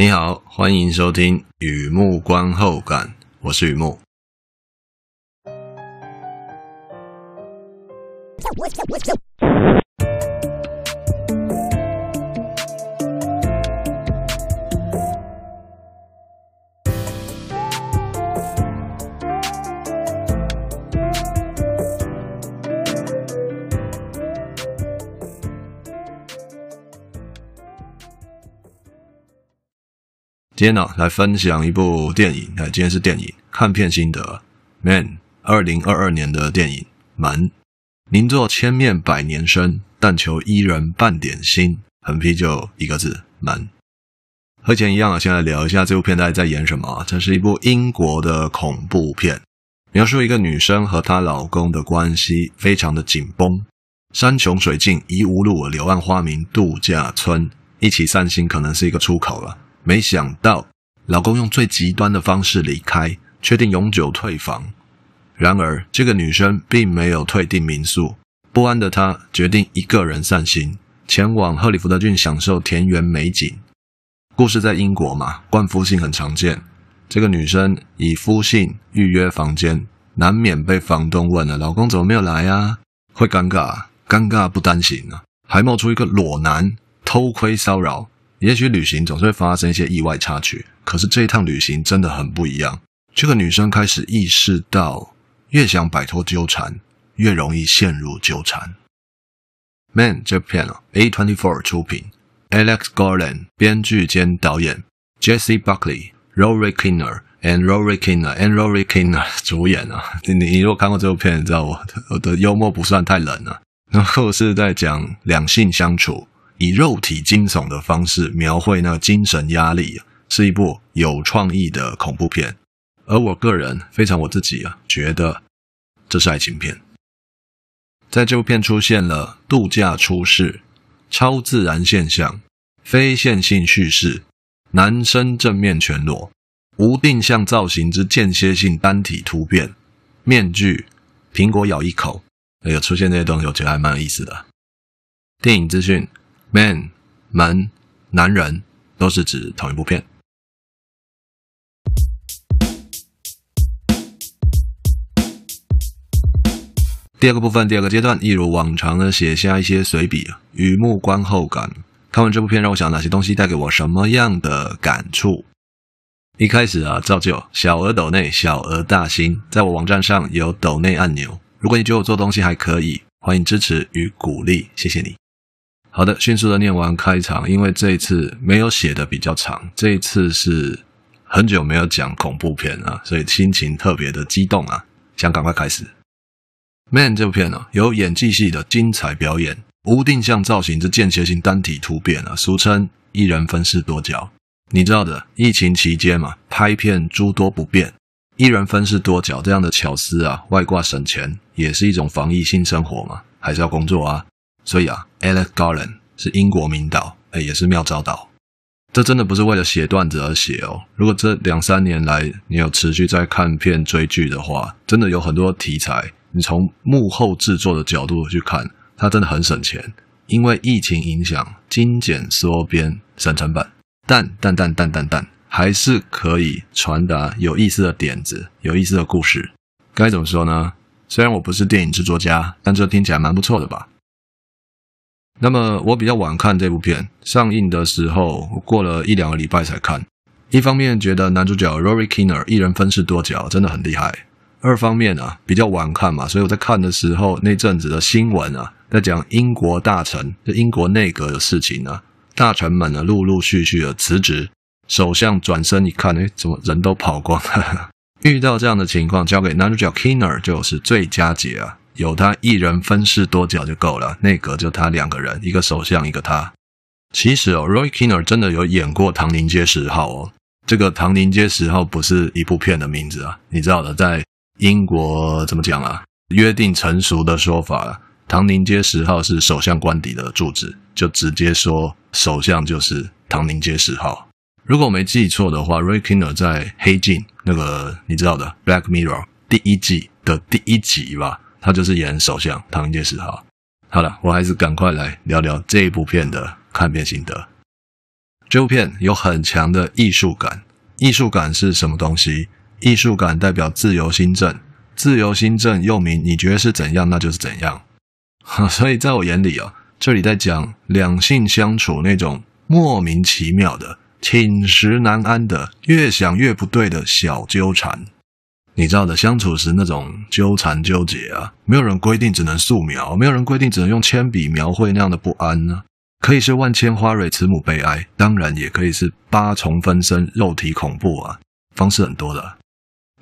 你好，欢迎收听雨幕观后感，我是雨木。今天呢、来分享一部电影。哎，今天是电影看片心得。Man，二零二二年的电影《门》，宁做千面百年身，但求伊人半点心。横批就一个字：门。和以前一样啊，先来聊一下这部片大概在演什么。啊这是一部英国的恐怖片，描述一个女生和她老公的关系非常的紧绷。山穷水尽疑无路，柳暗花明度假村，一起散心可能是一个出口了。没想到，老公用最极端的方式离开，确定永久退房。然而，这个女生并没有退订民宿，不安的她决定一个人散心，前往赫里福德郡享受田园美景。故事在英国嘛，冠夫姓很常见。这个女生以夫姓预约房间，难免被房东问了：“老公怎么没有来啊？”会尴尬，尴尬不单行啊，还冒出一个裸男偷窥骚扰。也许旅行总是会发生一些意外插曲，可是这一趟旅行真的很不一样。这个女生开始意识到，越想摆脱纠缠，越容易陷入纠缠。Man 这片啊，A24 出品，Alex Garland 编剧兼导演，Jessie Buckley、Rory k i n n e r and Rory k i n n e r and Rory k i n n e r 主演啊。你你如果看过这部片，你知道我的我的幽默不算太冷啊。然后是在讲两性相处。以肉体惊悚的方式描绘那精神压力，是一部有创意的恐怖片。而我个人非常我自己啊，觉得这是爱情片。在这部片出现了度假出事、超自然现象、非线性叙事、男生正面全裸、无定向造型之间歇性单体突变、面具、苹果咬一口，有出现这些东西，我觉得还蛮有意思的。电影资讯。Man、门、男人都是指同一部片。第二个部分，第二个阶段，一如往常的写下一些随笔，雨木观后感。看完这部片，让我想到哪些东西带给我什么样的感触？一开始啊，照旧，小额斗内，小额大新，在我网站上有斗内按钮。如果你觉得我做东西还可以，欢迎支持与鼓励，谢谢你。好的，迅速的念完开场，因为这一次没有写的比较长，这一次是很久没有讲恐怖片啊，所以心情特别的激动啊，想赶快开始。Man 这部片呢、有演技系的精彩表演，无定向造型之间歇性单体突变啊，俗称一人分饰多角。你知道的，疫情期间嘛，拍片诸多不便，一人分饰多角这样的巧思啊，外挂省钱也是一种防疫性生活嘛，还是要工作啊。所以啊，Alex Garland 是英国名导，哎，也是妙招导。这真的不是为了写段子而写哦。如果这两三年来你有持续在看片追剧的话，真的有很多题材，你从幕后制作的角度去看，它真的很省钱。因为疫情影响，精简缩编，省成本。但但但但但但，还是可以传达有意思的点子，有意思的故事。该怎么说呢？虽然我不是电影制作家，但这听起来蛮不错的吧。那么我比较晚看这部片，上映的时候过了一两个礼拜才看。一方面觉得男主角 Rory Kinnear 一人分饰多角真的很厉害；二方面啊，比较晚看嘛，所以我在看的时候那阵子的新闻啊，在讲英国大臣、英国内阁的事情啊，大臣们呢陆陆续续的辞职，首相转身一看，哎，怎么人都跑光了？遇到这样的情况，交给男主角 Kinnear 就是最佳解啊。有他一人分饰多角就够了，内阁就他两个人，一个首相，一个他。其实哦，Roy Kinnear 真的有演过《唐宁街十号》哦。这个《唐宁街十号》不是一部片的名字啊，你知道的，在英国怎么讲啊？约定成熟的说法，《唐宁街十号》是首相官邸的住址，就直接说首相就是唐宁街十号。如果我没记错的话，Roy Kinnear 在《黑镜》那个你知道的《Black Mirror》第一季的第一集吧。他就是演首相唐宁街十号。好了，我还是赶快来聊聊这一部片的看片心得。这部片有很强的艺术感。艺术感是什么东西？艺术感代表自由心证，自由心证又名你觉得是怎样，那就是怎样。所以在我眼里啊，这里在讲两性相处那种莫名其妙的、寝食难安的、越想越不对的小纠缠。你知道的，相处时那种纠缠纠结啊，没有人规定只能素描，没有人规定只能用铅笔描绘那样的不安呢、可以是万千花蕊，慈母悲哀，当然也可以是八重分身，肉体恐怖啊，方式很多的。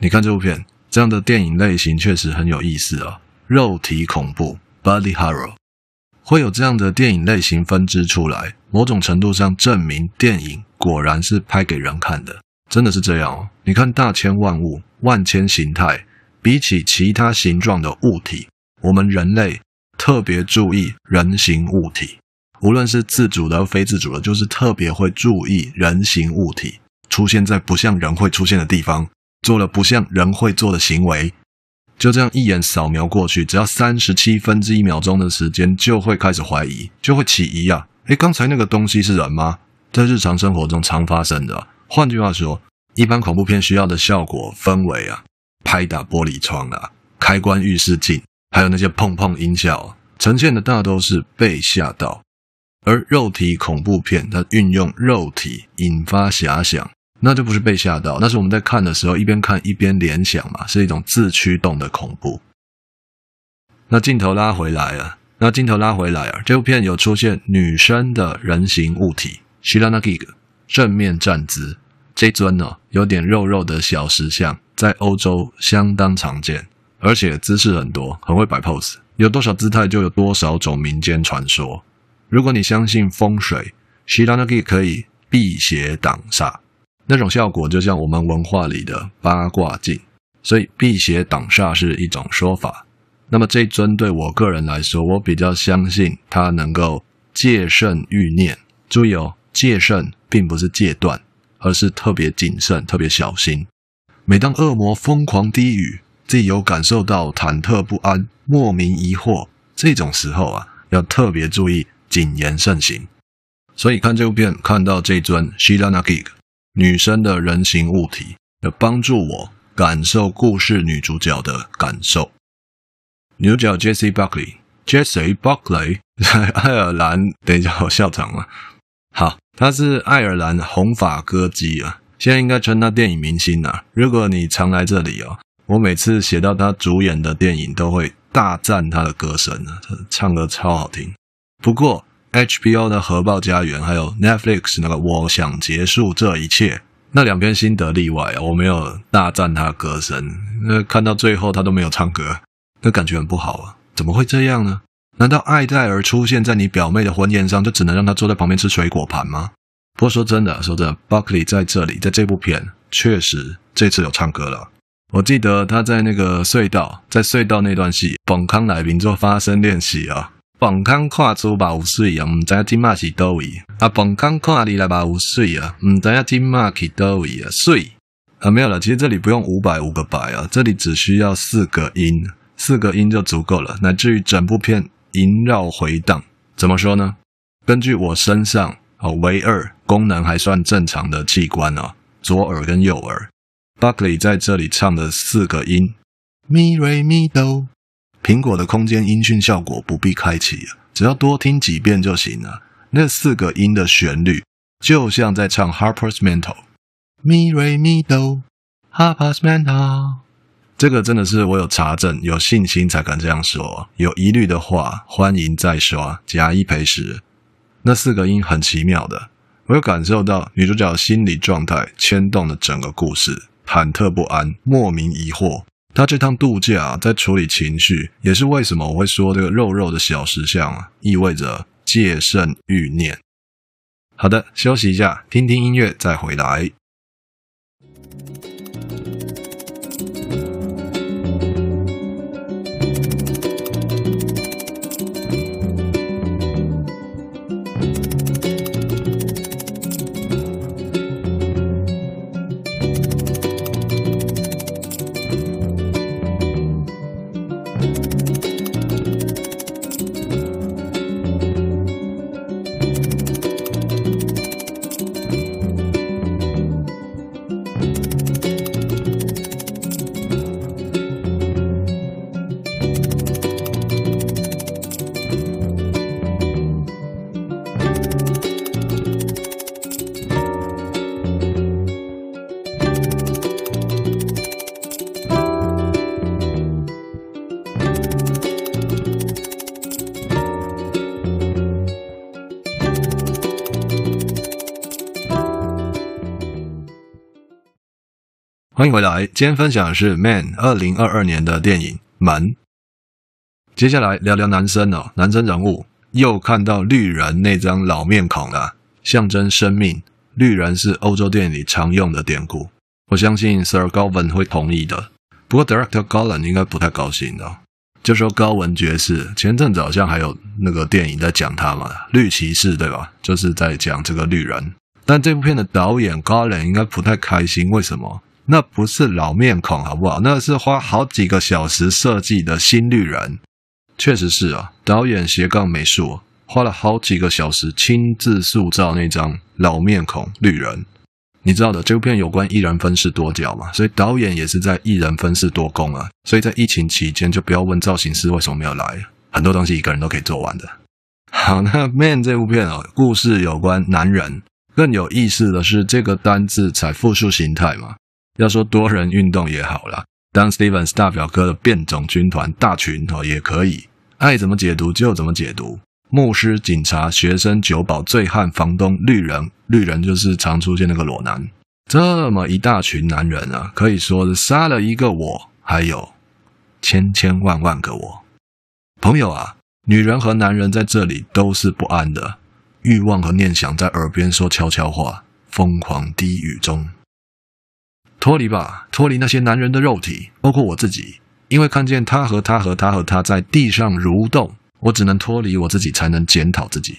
你看这部片，这样的电影类型确实很有意思啊，肉体恐怖 （body horror） 会有这样的电影类型分支出来，某种程度上证明电影果然是拍给人看的。真的是这样哦！你看大千万物、万千形态，比起其他形状的物体，我们人类特别注意人形物体，无论是自主的、非自主的，就是特别会注意人形物体出现在不像人会出现的地方，做了不像人会做的行为，就这样一眼扫描过去，只要三十七分之一秒钟的时间，就会开始怀疑，就会起疑啊！诶，刚才那个东西是人吗？在日常生活中常发生的。换句话说，一般恐怖片需要的效果氛围啊，拍打玻璃窗啊，开关浴室镜，还有那些碰碰音效，呈现的大都是被吓到。而肉体恐怖片，它运用肉体引发遐想，那就不是被吓到，那是我们在看的时候一边看一边联想嘛，是一种自驱动的恐怖。那镜头拉回来啊，那镜头拉回来啊，这部片有出现女生的人形物体，Shiranagi。正面站姿，这尊呢、哦、有点肉肉的小石像，在欧洲相当常见，而且姿势很多，很会摆 pose。有多少姿态，就有多少种民间传说。如果你相信风水，Shiranagi 可以辟邪挡煞，那种效果就像我们文化里的八卦镜，所以辟邪挡煞是一种说法。那么这尊对我个人来说，我比较相信它能够戒慎欲念。注意哦。戒慎并不是戒断，而是特别谨慎、特别小心。每当恶魔疯狂低语，自己有感受到忐忑不安、莫名疑惑，这种时候啊，要特别注意谨言慎行。所以看这部片，看到这尊 Shiranagi 女生的人形物体，要帮助我感受故事女主角的感受。女主角 Jessie Buckley，Jessie Buckley 在 爱尔兰，等一下我笑场了。好，他是爱尔兰红发歌姬啊，现在应该称他电影明星啊。如果你常来这里哦，我每次写到他主演的电影，都会大赞他的歌声啊，他唱歌超好听。不过 HBO 的《核爆家园》还有 Netflix 那个《我想结束这一切》那两篇心得例外啊，我没有大赞他歌声。那看到最后他都没有唱歌，那感觉很不好啊，怎么会这样呢？难道爱黛尔出现在你表妹的婚宴上，就只能让她坐在旁边吃水果盘吗？不过说真的，说真的，Buckley 在这里，在这部片确实这次有唱歌了。我记得他在那个隧道，在隧道那段戏，彭康来宾做发声练习啊。彭康跨出吧五岁啊，唔知道金马是多位啊。彭康跨你来吧五岁啊，唔知道金马是多位啊。岁啊没有了，其实这里不用五百五个百啊，这里只需要四个音，四个音就足够了，乃至于整部片。萦绕回荡，怎么说呢？根据我身上哦唯二功能还算正常的器官哦，左耳跟右耳，Buckley 在这里唱的四个音，mi re mi do，，苹果的空间音讯效果不必开启，只要多听几遍就行了。那四个音的旋律就像在唱 Harper's Mantle，咪瑞咪哆，Harper's Mantle。这个真的是我有查证、有信心才敢这样说。有疑虑的话，欢迎再刷，假一赔十。那四个音很奇妙的，我有感受到女主角心理状态牵动了整个故事，忐忑不安、莫名疑惑。她这趟度假在处理情绪，也是为什么我会说这个肉肉的小石像，意味着戒慎欲念。好的，休息一下，听听音乐再回来。欢迎回来，今天分享的是《Man》二零二二年的电影《门》。接下来聊聊男生哦，男生人物又看到绿人那张老面孔了，象征生命。绿人是欧洲电影里常用的典故，我相信 Sir g o v i n 会同意的。不过 Director Garland 应该不太高兴的，就说高文爵士前阵子好像还有那个电影在讲他嘛，绿骑士对吧？就是在讲这个绿人。但这部片的导演 Garland 应该不太开心，为什么？那不是老面孔好不好？那是花好几个小时设计的新绿人，确实是啊，导演斜杠美术。花了好几个小时亲自塑造那张老面孔绿人，你知道的，这部片有关一人分饰多角嘛，所以导演也是在一人分饰多工啊。所以在疫情期间，就不要问造型师为什么没有来，很多东西一个人都可以做完的。好，那《Man》这部片哦，故事有关男人，更有意思的是这个单字采复数形态嘛。要说多人运动也好啦，当 Stevens 大表哥的变种军团大群哦也可以，爱怎么解读就怎么解读。牧师、警察、学生、酒保、醉汉、房东、绿人，绿人就是常出现那个裸男，这么一大群男人啊，可以说是杀了一个我，还有千千万万个我。朋友啊，女人和男人在这里都是不安的，欲望和念想在耳边说悄悄话，疯狂低语中。脱离吧，脱离那些男人的肉体，包括我自己，因为看见他和他和他和他在地上蠕动。我只能脱离我自己，才能检讨自己。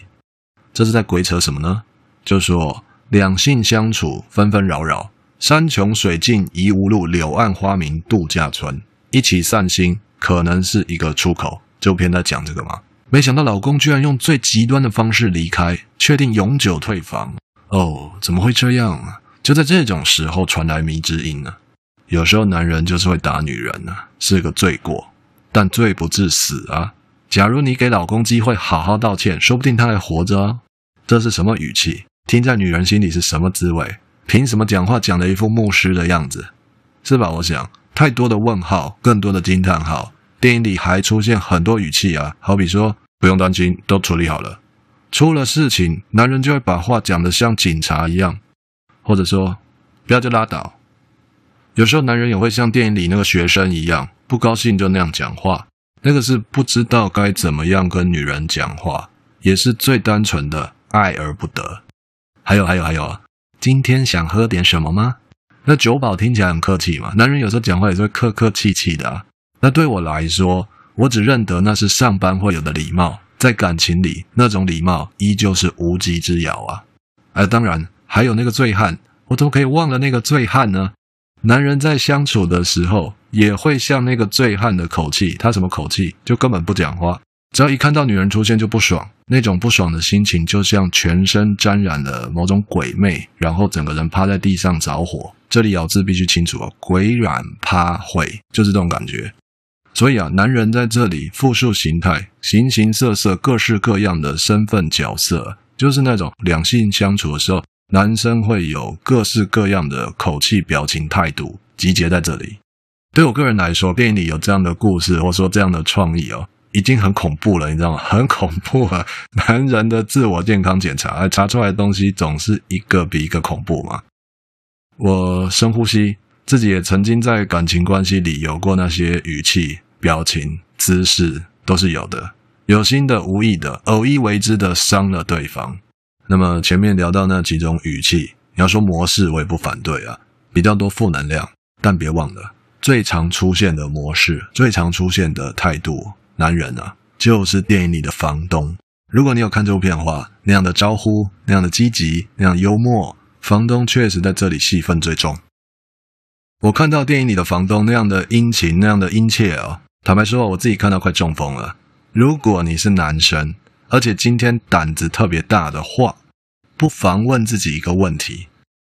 这是在鬼扯什么呢？就说两性相处纷纷扰扰，山穷水尽疑无路，柳暗花明度假村，一起散心可能是一个出口。就偏在讲这个嘛？没想到老公居然用最极端的方式离开，确定永久退房。哦，怎么会这样？就在这种时候传来迷之音呢。有时候男人就是会打女人呢，是个罪过，但罪不至死啊。假如你给老公机会好好道歉，说不定他还活着哦。这是什么语气？听在女人心里是什么滋味？凭什么讲话讲的一副牧师的样子？是吧？我想太多的问号，更多的惊叹号。电影里还出现很多语气啊，好比说不用担心，都处理好了。出了事情，男人就会把话讲得像警察一样，或者说不要就拉倒。有时候男人也会像电影里那个学生一样，不高兴就那样讲话。那个是不知道该怎么样跟女人讲话，也是最单纯的爱而不得。还有还有还有啊，今天想喝点什么吗？那酒保听起来很客气嘛，男人有时候讲话也是会客客气气的啊。那对我来说，我只认得那是上班会有的礼貌，在感情里那种礼貌依旧是无稽之遥啊。而当然还有那个醉汉，我怎么可以忘了那个醉汉呢？男人在相处的时候，也会像那个醉汉的口气。他什么口气？就根本不讲话。只要一看到女人出现就不爽，那种不爽的心情就像全身沾染了某种鬼魅，然后整个人趴在地上着火。这里咬字必须清楚哦，鬼染趴会就是这种感觉。所以啊，男人在这里复数形态，形形色色、各式各样的身份角色，就是那种两性相处的时候。男生会有各式各样的口气、表情、态度集结在这里。对我个人来说，电影里有这样的故事，或者说这样的创意哦，已经很恐怖了，你知道吗？很恐怖啊！男人的自我健康检查，查出来的东西总是一个比一个恐怖嘛。我深呼吸，自己也曾经在感情关系里有过那些语气、表情、姿势，都是有的，有心的、无意的、偶一为之的伤了对方。那么前面聊到那几种语气，你要说模式，我也不反对啊，比较多负能量。但别忘了，最常出现的模式，最常出现的态度，男人啊，就是电影里的房东。如果你有看这部片的话，那样的招呼，那样的积极，那样幽默，房东确实在这里戏份最重。我看到电影里的房东那样的殷勤，那样的殷切啊，坦白说，我自己看到快中风了。如果你是男生，而且今天胆子特别大的话，不妨问自己一个问题：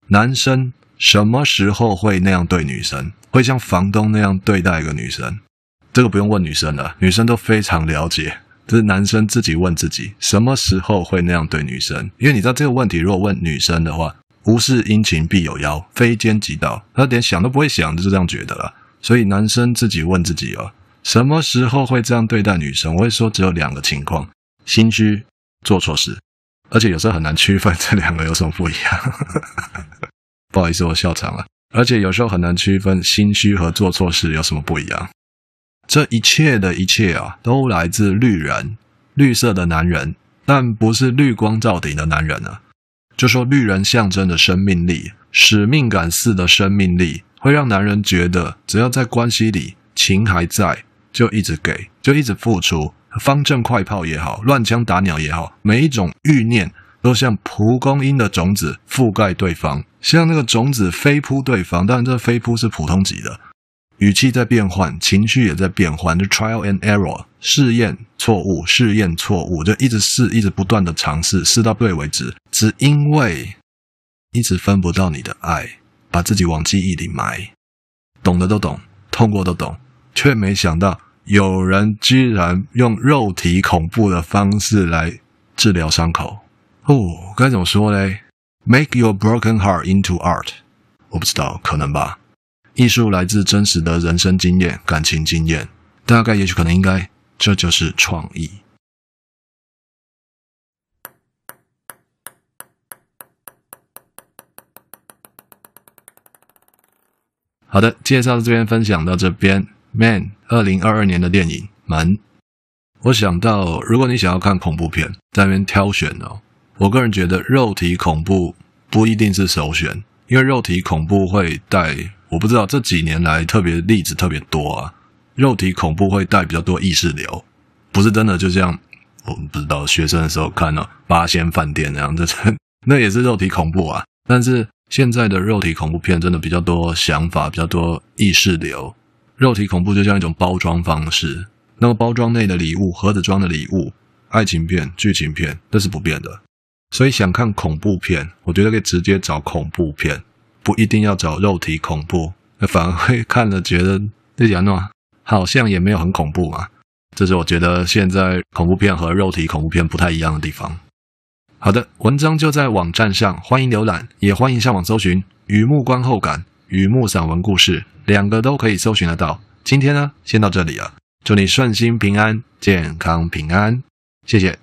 男生什么时候会那样对女生？会像房东那样对待一个女生？这个不用问女生了，女生都非常了解。这是男生自己问自己：什么时候会那样对女生？因为你知道这个问题，如果问女生的话，无事殷勤必有妖，非奸即盗，他连想都不会想，就是这样觉得了。所以男生自己问自己哦，什么时候会这样对待女生？我会说只有两个情况。心虚，做错事，而且有时候很难区分 这两个有什么不一样。不好意思，我笑场了。而且有时候很难区分心虚和做错事有什么不一样。这一切的一切啊，都来自绿人，绿色的男人，但不是绿光照顶的男人啊。就说绿人象征的生命力、使命感似的生命力，会让男人觉得，只要在关系里情还在，就一直给，就一直付出。方阵快炮也好，乱枪打鸟也好，每一种欲念都像蒲公英的种子覆盖对方，像那个种子飞扑对方。当然，这飞扑是普通级的。语气在变换，情绪也在变换，就 trial and error，试验错误，试验错误，就一直试，一直不断的尝试，试到对为止。只因为一直分不到你的爱，把自己往记忆里埋，懂的都懂，痛过都懂，却没想到有人居然用肉体恐怖的方式来治疗伤口。哦，该怎么说嘞？Make your broken heart into art，我不知道，可能吧。艺术来自真实的人生经验、感情经验，大概、也许、可能、应该，这就是创意。好的，介绍这边分享到这边。Man，二零二二年的电影《门》，我想到，如果你想要看恐怖片，在那边挑选哦，我个人觉得肉体恐怖不一定是首选，因为肉体恐怖会带。我不知道这几年来特别例子特别多啊，肉体恐怖会带比较多意识流，不是真的就像我不知道学生的时候看了八仙饭店那样，这 那也是肉体恐怖啊。但是现在的肉体恐怖片真的比较多想法，比较多意识流。肉体恐怖就像一种包装方式，那么包装内的礼物，盒子装的礼物，爱情片、剧情片都是不变的。所以想看恐怖片，我觉得可以直接找恐怖片。不一定要找肉体恐怖，那反而会看了觉得这讲的好像也没有很恐怖嘛。这是我觉得现在恐怖片和肉体恐怖片不太一样的地方。好的，文章就在网站上，欢迎浏览，也欢迎上网搜寻《雨幕观后感》《雨幕散文故事》，两个都可以搜寻得到。今天呢，先到这里了，祝你顺心平安，健康平安，谢谢。